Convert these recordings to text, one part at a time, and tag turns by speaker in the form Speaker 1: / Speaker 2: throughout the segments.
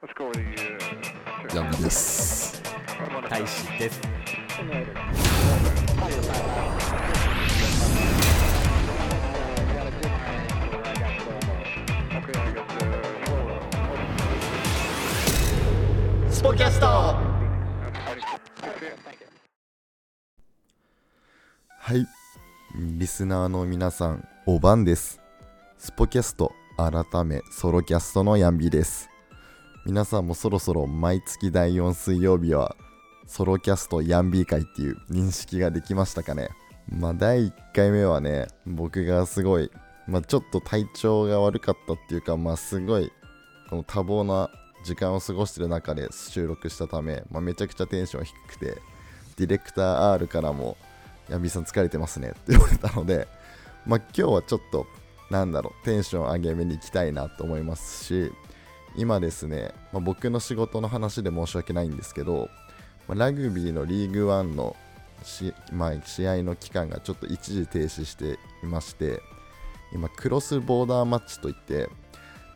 Speaker 1: ヤンビです。
Speaker 2: 大使です。スポキャスト
Speaker 1: はい。リスナーの皆さん、おばんです。スポキャスト、改め、ソロキャストのヤンビです。皆さんもそろそろ毎月第4水曜日は、ソロキャストヤンビー回っていう認識ができましたかね？まあ、第1回目はね、僕がすごい、まあ、ちょっと体調が悪かったっていうか、まあ、すごい、この多忙な時間を過ごしてる中で収録したため、まあ、めちゃくちゃテンション低くて、ディレクター R からも、ヤンビーさん疲れてますねって言われたので、まあ、今日はちょっと、なんだろう、テンション上げめに行きたいなと思いますし、今ですね、まあ、僕の仕事の話で申し訳ないんですけど、まラグビーのリーグワンの、まあ、試合の期間がちょっと一時停止していまして、今、クロスボーダーマッチといって、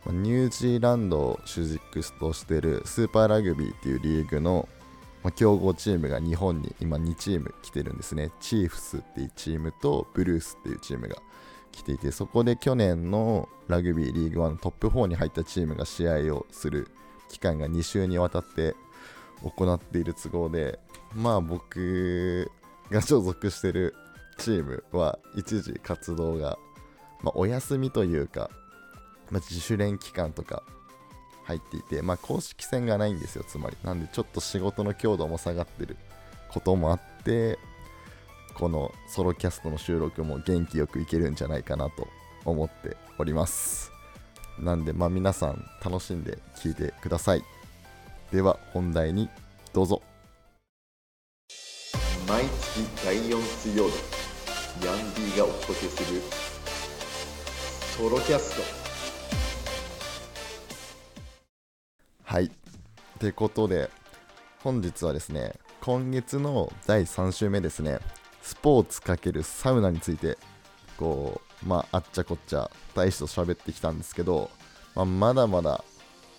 Speaker 1: まニュージーランドを主軸としているスーパーラグビーっていうリーグの、まあ強豪チームが日本に今2チーム来てるんですね。チーフスっていうチームとブルースっていうチームが来ていて、そこで去年のラグビーリーグワントップ4に入ったチームが試合をする期間が2週にわたって行っている都合で、まあ僕が所属してるチームは一時活動が、まあ、お休みというか、まあ、自主練期間とか入っていて、まあ、公式戦がないんですよ、つまり。なんで、ちょっと仕事の強度も下がってることもあって、このソロキャストの収録も元気よくいけるんじゃないかなと思っております。なんで、まあ、皆さん楽しんで聞いてください。では、本題にどうぞ。毎月第4水曜日、ヤンディがお届けするソロキャスト。はい。ってことで、本日はですね、今月の第3週目ですね、スポーツ×サウナについて、こう、まあ、あっちゃこっちゃ、大使と喋ってきたんですけど、まあ、まだまだ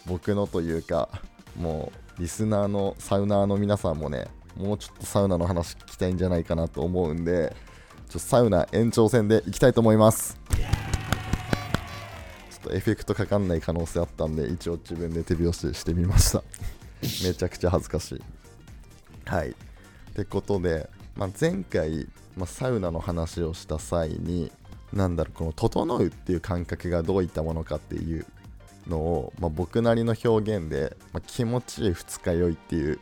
Speaker 1: 僕のというか、もう、リスナーのサウナーの皆さんもね、もうちょっとサウナの話聞きたいんじゃないかなと思うんで、ちょサウナ延長戦でいきたいと思います。ちょっとエフェクトかかんない可能性あったんで、一応自分で手拍子してみました。めちゃくちゃ恥ずかしい。はい。ってことで、まあ、前回、まあ、サウナの話をした際に、なんだろう、この整うっていう感覚がどういったものかっていうのを、まあ、僕なりの表現で、ま、気持ちいい二日酔いっていう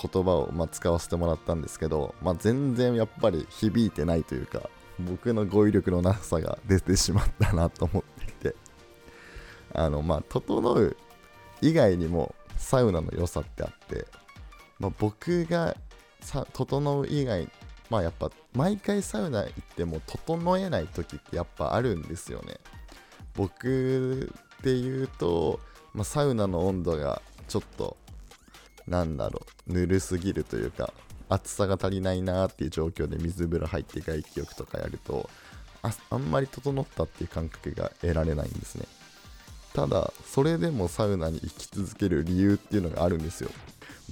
Speaker 1: 言葉をま使わせてもらったんですけど、ま、全然やっぱり響いてないというか、僕の語彙力のなさが出てしまったなと思っていて、あの、まあ、整う以外にもサウナの良さってあって、まあ、僕がさ整う以外まあやっぱ毎回サウナ行っても整えない時ってやっぱあるんですよね。僕で言うと、まあ、サウナの温度がちょっとなんだろうぬるすぎるというか暑さが足りないなっていう状況で水風呂入って外気浴とかやるとああんまり整ったっていう感覚が得られないんですね。ただそれでもサウナに行き続ける理由っていうのがあるんですよ。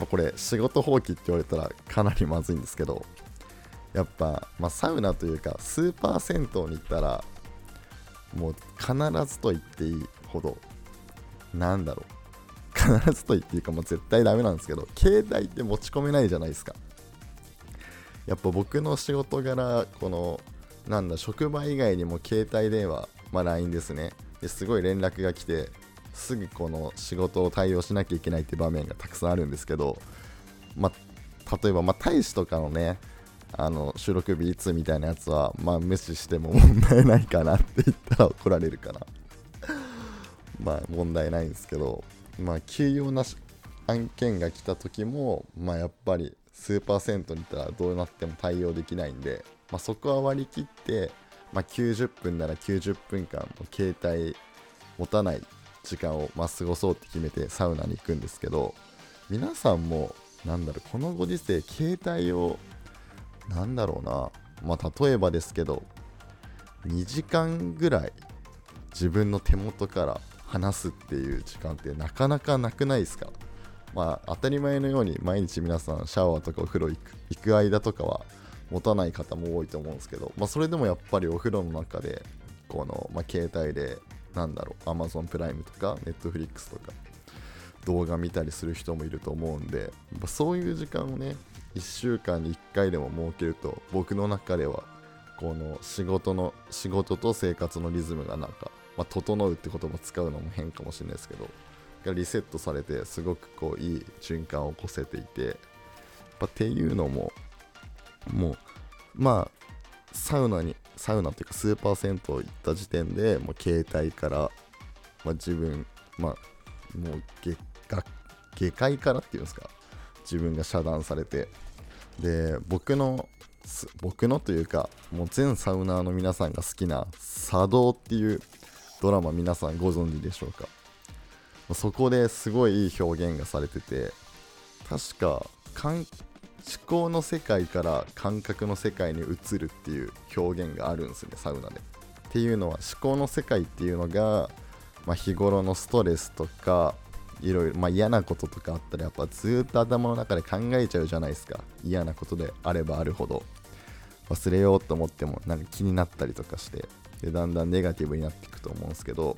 Speaker 1: まあ、これ仕事放棄って言われたらかなりまずいんですけどやっぱ、まあ、サウナというかスーパー銭湯に行ったらもう必ずと言っていいほどなんだろう。必ずと言っていいかもう絶対ダメなんですけど携帯って持ち込めないじゃないですか。やっぱ僕の仕事柄このなんだ職場以外にも携帯電話、まあ、LINE ですね。ですごい連絡が来てすぐこの仕事を対応しなきゃいけないっていう場面がたくさんあるんですけど、ま、例えば、ま、大使とかのねあの収録日いつみたいなやつは、まあ、無視しても問題ないかなって言ったら怒られるから まあ問題ないんですけど、まあ、急用なし案件が来た時も、まあ、やっぱりスーパー銭湯に行ったらどうなっても対応できないんで、まあ、そこは割り切って、まあ、90分なら90分間携帯持たない時間をまあ過ごそうって決めてサウナに行くんですけど皆さんもなんだろうこのご時世携帯をなんだろうなまあ例えばですけど2時間ぐらい自分の手元から話すっていう時間ってなかなかなくないですか？まあ当たり前のように毎日皆さんシャワーとかお風呂行く行く間とかは持たない方も多いと思うんですけど、まあ、それでもやっぱりお風呂の中でこの、まあ、携帯でなんだろう Amazon プライムとか Netflix とか動画見たりする人もいると思うんでやっぱそういう時間をね1週間に1回でも設けると僕の中ではこの仕事の仕事と生活のリズムがなんか、まあ、整うって言葉使うのも変かもしれないですけどがリセットされてすごくこういい循環を起こせていてやっぱっていうのももうまあサウナにサウナっていうかスーパー銭湯行った時点でもう携帯から、まあ、自分まあもう下下下界からっていうんですか。自分が遮断されて。で僕の僕のというかもう全サウナーの皆さんが好きな「茶道」っていうドラマ皆さんご存知でしょうか。そこですごいいい表現がされてて確か感思考の世界から感覚の世界に移るっていう表現があるんですねサウナで。っていうのは思考の世界っていうのが、まあ、日頃のストレスとかいろいろ、まあ、嫌なこととかあったらやっぱずっと頭の中で考えちゃうじゃないですか嫌なことであればあるほど忘れようと思ってもなんか気になったりとかしてでだんだんネガティブになっていくと思うんですけど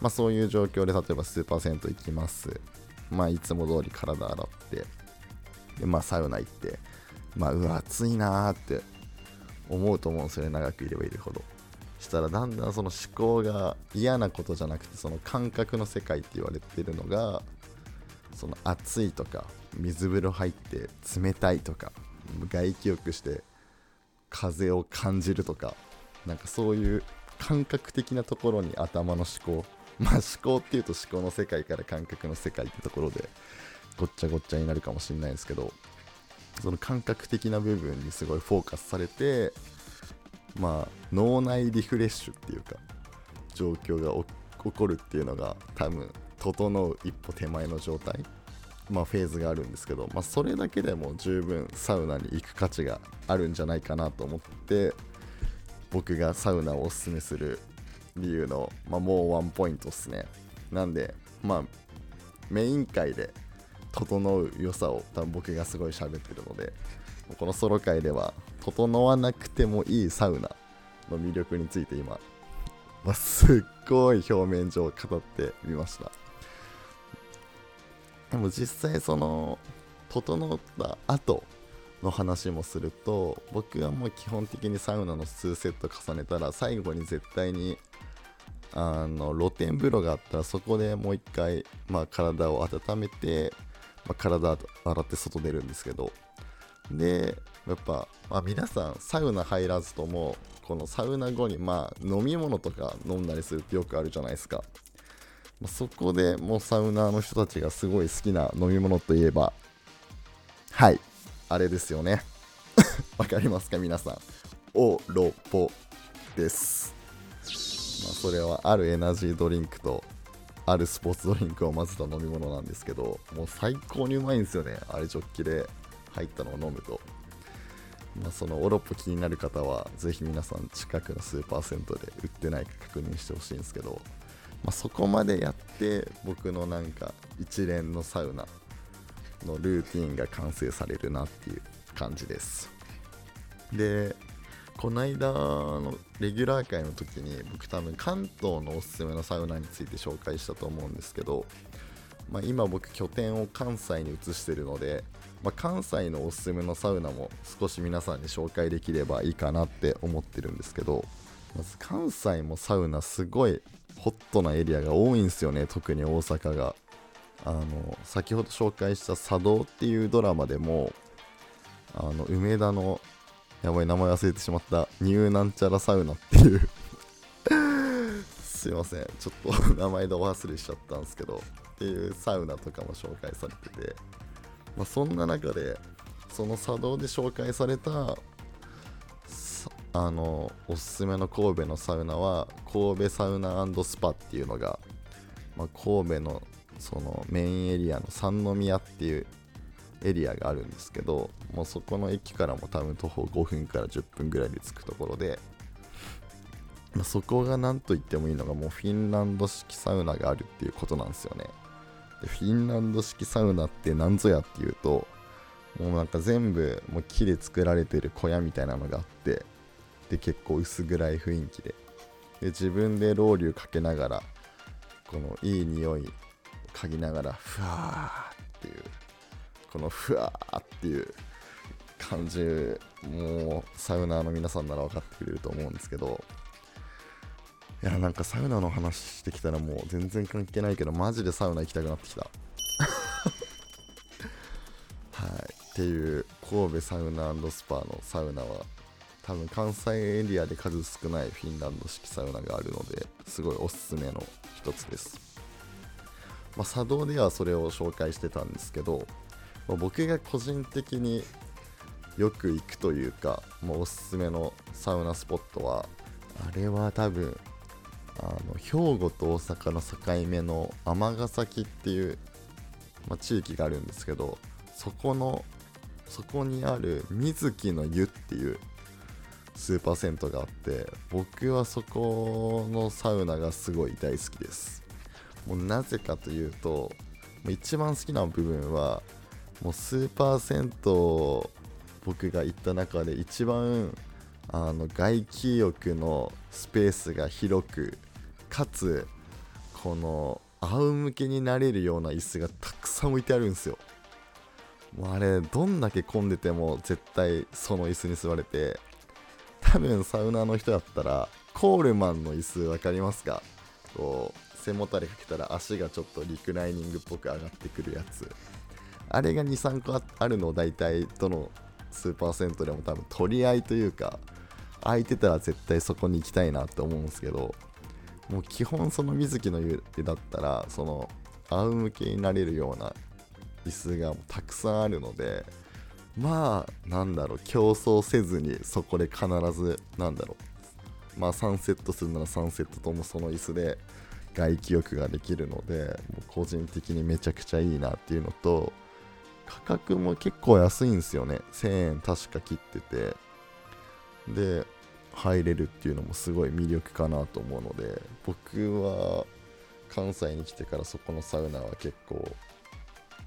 Speaker 1: まあ、そういう状況で例えばスーパー銭湯行きます。まあ、いつも通り体洗って、で、まあ、サウナ行って、まあ、うわ、暑いなーって思うと思うんですよね、長くいればいるほど。したら、だんだんその思考が嫌なことじゃなくて、その感覚の世界って言われてるのが、その暑いとか、水風呂入って冷たいとか、外気浴して風を感じるとか、なんかそういう感覚的なところに頭の思考まあ思考っていうと思考の世界から感覚の世界ってところでごっちゃごっちゃになるかもしれないですけどその感覚的な部分にすごいフォーカスされてまあ脳内リフレッシュっていうか状況が起こるっていうのが多分整う一歩手前の状態まあフェーズがあるんですけど、まあ、それだけでも十分サウナに行く価値があるんじゃないかなと思って僕がサウナをおすすめする理由の、まあ、もうワンポイントですね。なんでまあメイン回で整う良さを多分僕がすごい喋ってるのでこのソロ回では整わなくてもいいサウナの魅力について今、まあ、すっごい表面上語ってみました。でも実際その整った後の話もすると僕はもう基本的にサウナの2セット重ねたら最後に絶対にあの露天風呂があったらそこでもう一回、まあ、体を温めて、まあ、体洗って外出るんですけど。でやっぱ、まあ、皆さんサウナ入らずともこのサウナ後にまあ飲み物とか飲んだりするってよくあるじゃないですか、まあ、そこでもうサウナーの人たちがすごい好きな飲み物といえばはいあれですよね。わかりますか皆さん。オロポです。まあ、それはあるエナジードリンクとあるスポーツドリンクを混ぜた飲み物なんですけどもう最高にうまいんですよね。あれジョッキで入ったのを飲むと、まあ、そのオロポ気になる方はぜひ皆さん近くのスーパー銭湯で売ってないか確認してほしいんですけど、まあ、そこまでやって僕のなんか一連のサウナのルーティンが完成されるなっていう感じです。でこの間のレギュラー会の時に僕多分関東のおすすめのサウナについて紹介したと思うんですけど、まあ、今僕拠点を関西に移してるので、まあ、関西のおすすめのサウナも少し皆さんに紹介できればいいかなって思ってるんですけどまず関西もサウナすごいホットなエリアが多いんですよね特に大阪が。あの先ほど紹介した「茶道」っていうドラマでもあの梅田のやばい名前忘れてしまった。ニューなんちゃらサウナっていう。すいません。ちょっと名前でお忘れしちゃったんですけど。っていうサウナとかも紹介されてて、まあ、そんな中でその茶道で紹介されたあのおすすめの神戸のサウナは神戸サウナスパっていうのが、まあ、神戸のそのメインエリアの三宮っていうエリアがあるんですけどもうそこの駅からも多分徒歩5分から10分ぐらいで着くところでまあ、そこが何と言ってもいいのがもうフィンランド式サウナがあるっていうことなんですよね。でフィンランド式サウナって何ぞやっていうともうなんか全部もう木で作られてる小屋みたいなのがあってで結構薄暗い雰囲気で。で自分でロウリュかけながらこのいい匂い嗅ぎながらふわーっていう。このふわーっていう感じもうサウナーの皆さんなら分かってくれると思うんですけどいやなんかサウナの話してきたらもう全然関係ないけどマジでサウナ行きたくなってきた。はい。っていう神戸サウナスパのサウナは多分関西エリアで数少ないフィンランド式サウナがあるのですごいおすすめの一つです、まあ、茶道ではそれを紹介してたんですけど、まあ僕が個人的によく行くというか、まあおすすめのサウナスポットはあれは多分あの兵庫と大阪の境目の尼崎っていう、まあ、地域があるんですけどそこのそこにある水木の湯っていうスーパー銭湯があって僕はそこのサウナがすごい大好きです。もうなぜかというと一番好きな部分はもうスーパー銭湯僕が行った中で一番あの外気浴のスペースが広くかつこの仰向けになれるような椅子がたくさん置いてあるんですよ。もうあれどんだけ混んでても絶対その椅子に座れて。多分サウナの人だったらコールマンの椅子分かりますか？こう背もたれかけたら足がちょっとリクライニングっぽく上がってくるやつ。あれが23個あるのを大体どのスーパー銭湯でも多分取り合いというか空いてたら絶対そこに行きたいなって思うんですけどもう基本その水木の湯だったらその仰向けになれるような椅子がたくさんあるのでまあなんだろう競争せずにそこで必ずなんだろうまあ3セットするなら3セットともその椅子で外気浴ができるので個人的にめちゃくちゃいいなっていうのと価格も結構安いんですよね。1000円確か切ってて。で入れるっていうのもすごい魅力かなと思うので僕は関西に来てからそこのサウナは結構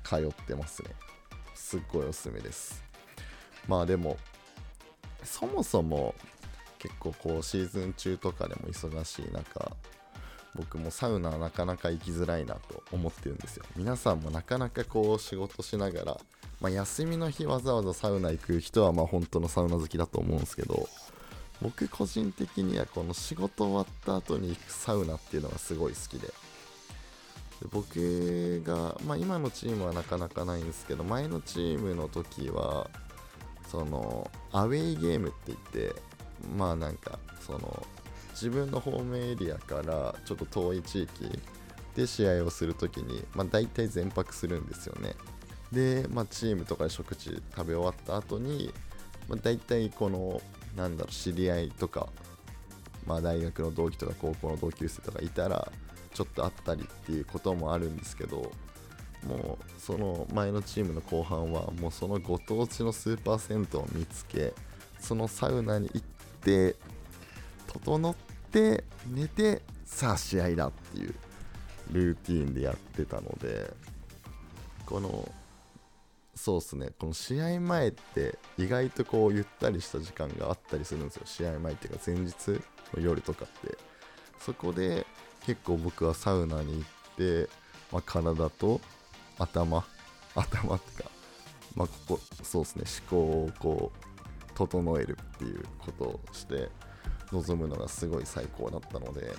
Speaker 1: 通ってますね。すっごいおすすめです。まあでもそもそも結構こうシーズン中とかでも忙しい中僕もサウナはなかなか行きづらいなと思ってるんですよ。皆さんもなかなかこう仕事しながら、まあ、休みの日わざわざサウナ行く人はまあ本当のサウナ好きだと思うんですけど僕個人的にはこの仕事終わった後に行くサウナっていうのがすごい好きで。で僕が、まあ、今のチームはなかなかないんですけど前のチームの時はそのアウェイゲームって言ってまあなんかその自分のホームエリアからちょっと遠い地域で試合をするときに、まあ、大体全泊するんですよね。で、まあ、チームとかで食事食べ終わった後に、まあ、大体このなんだろう知り合いとか、まあ、大学の同期とか高校の同級生とかいたらちょっと会ったりっていうこともあるんですけどもうその前のチームの後半はもうそのご当地のスーパー銭湯を見つけそのサウナに行って整って寝てさあ試合だっていうルーティンでやってたのでこのそうっすねこの試合前って意外とこうゆったりした時間があったりするんですよ。試合前っていうか前日の夜とかって。そこで結構僕はサウナに行って、まあ、体と頭頭ってかまあここそうですね思考をこう整えるっていうことをして臨むのがすごい最高だったので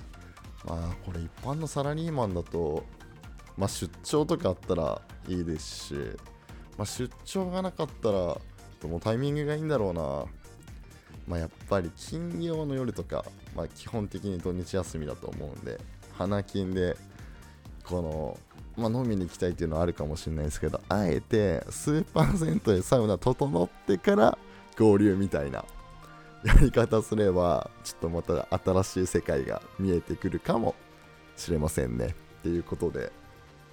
Speaker 1: まあこれ一般のサラリーマンだとまあ出張とかあったらいいですしまあ、出張がなかったらもうタイミングがいいんだろうな。まあやっぱり金曜の夜とか、まあ、基本的に土日休みだと思うんで花金でこの、まあ、飲みに行きたいっていうのはあるかもしれないですけどあえてスーパー銭湯でサウナ整ってから合流みたいなやり方すればちょっとまた新しい世界が見えてくるかもしれませんね。っていうことで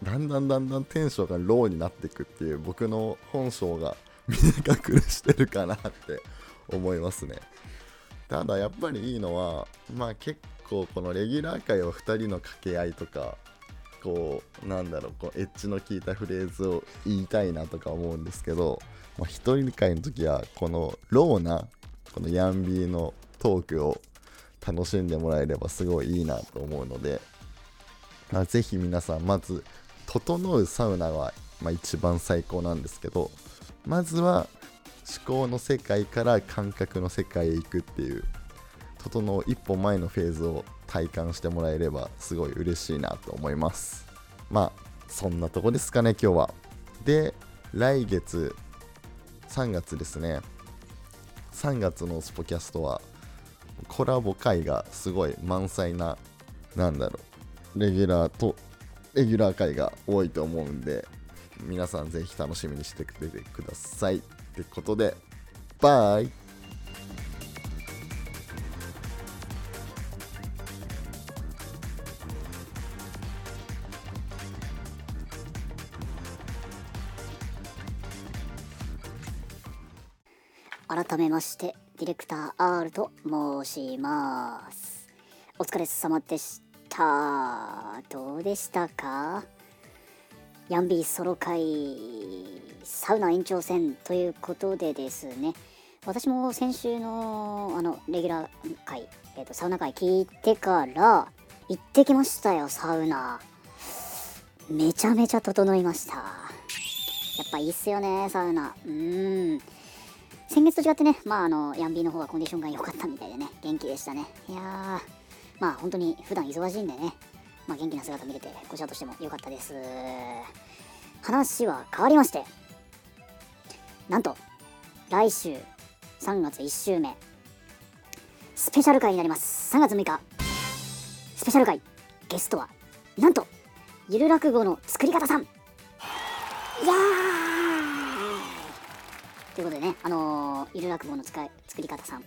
Speaker 1: だんだんだんだんテンションがローになっていくっていう僕の本性が見え隠れしてるかなって思いますね。ただやっぱりいいのはまあ結構このレギュラー界を2人の掛け合いとかこうなんだろうこうエッジの効いたフレーズを言いたいなとか思うんですけど、まあ、一人会の時はこのローなこのヤンビーのトークを楽しんでもらえればすごいいいなと思うので、まあ、ぜひ皆さんまず「整うサウナは」まあ、一番最高なんですけどまずは思考の世界から感覚の世界へ行くっていう整う一歩前のフェーズを体感してもらえればすごい嬉しいなと思います。まあそんなとこですかね今日は。で来月3月ですね。3月のスポキャストはコラボ回がすごい満載ななんだろう。レギュラーとレギュラー回が多いと思うんで皆さんぜひ楽しみにしてくれてください。ってことでバイ。
Speaker 3: めましてディレクター R と申します。お疲れ様でした。どうでしたか？ヤンビーソロ会サウナ延長戦ということでですね。私も先週のあのレギュラー会、えーと、サウナ会聞いてから行ってきましたよサウナ。めちゃめちゃ整いました。やっぱいいっすよねサウナ。うん。先月と違ってね、まあ、あの、ヤンビーの方がコンディションが良かったみたいでね、元気でしたね。いやー、まあ、本当に普段忙しいんでね、まあ、元気な姿見れて、こちらとしても良かったです。話は変わりまして、なんと、来週、3月1週目、スペシャル回になります。3月6日、スペシャル回、ゲストは、なんと、ゆる落語の作り方さん。いやーということでね、あのー、ゆる落語の使い作り方さん、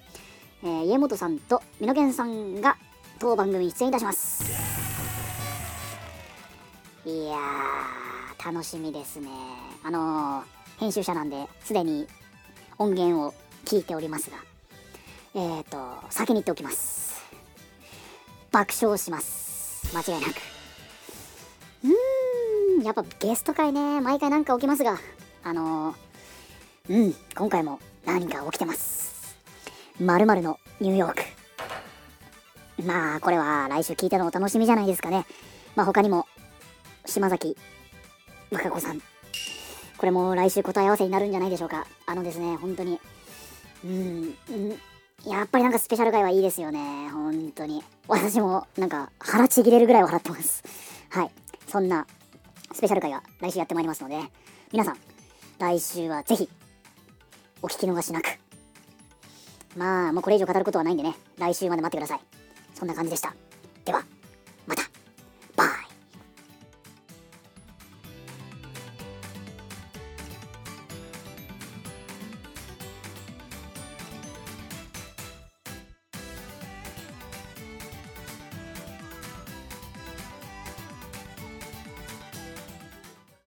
Speaker 3: えー、家元さんと美濃源さんが当番組に出演いたします。いやー、楽しみですね。あのー、編集者なんで、すでに音源を聞いておりますが、えっ、ー、と、先に言っておきます。爆笑します。間違いなく。うーん、やっぱゲスト会ね、毎回なんか起きますが、あのー、うん、今回も何か起きてます。まるのニューヨーク。まあ、これは来週聞いたのお楽しみじゃないですかね。まあ、他にも、島崎和歌子さん。これも来週答え合わせになるんじゃないでしょうか。あのですね、本当に。うん、うん、やっぱりなんかスペシャル回はいいですよね。本当に。私もなんか腹ちぎれるぐらい笑ってます。はい。そんなスペシャル回が来週やってまいりますので、皆さん、来週はぜひお聞き逃しなく。まあ、もうこれ以上語ることはないんでね、来週まで待ってください。そんな感じでした。では。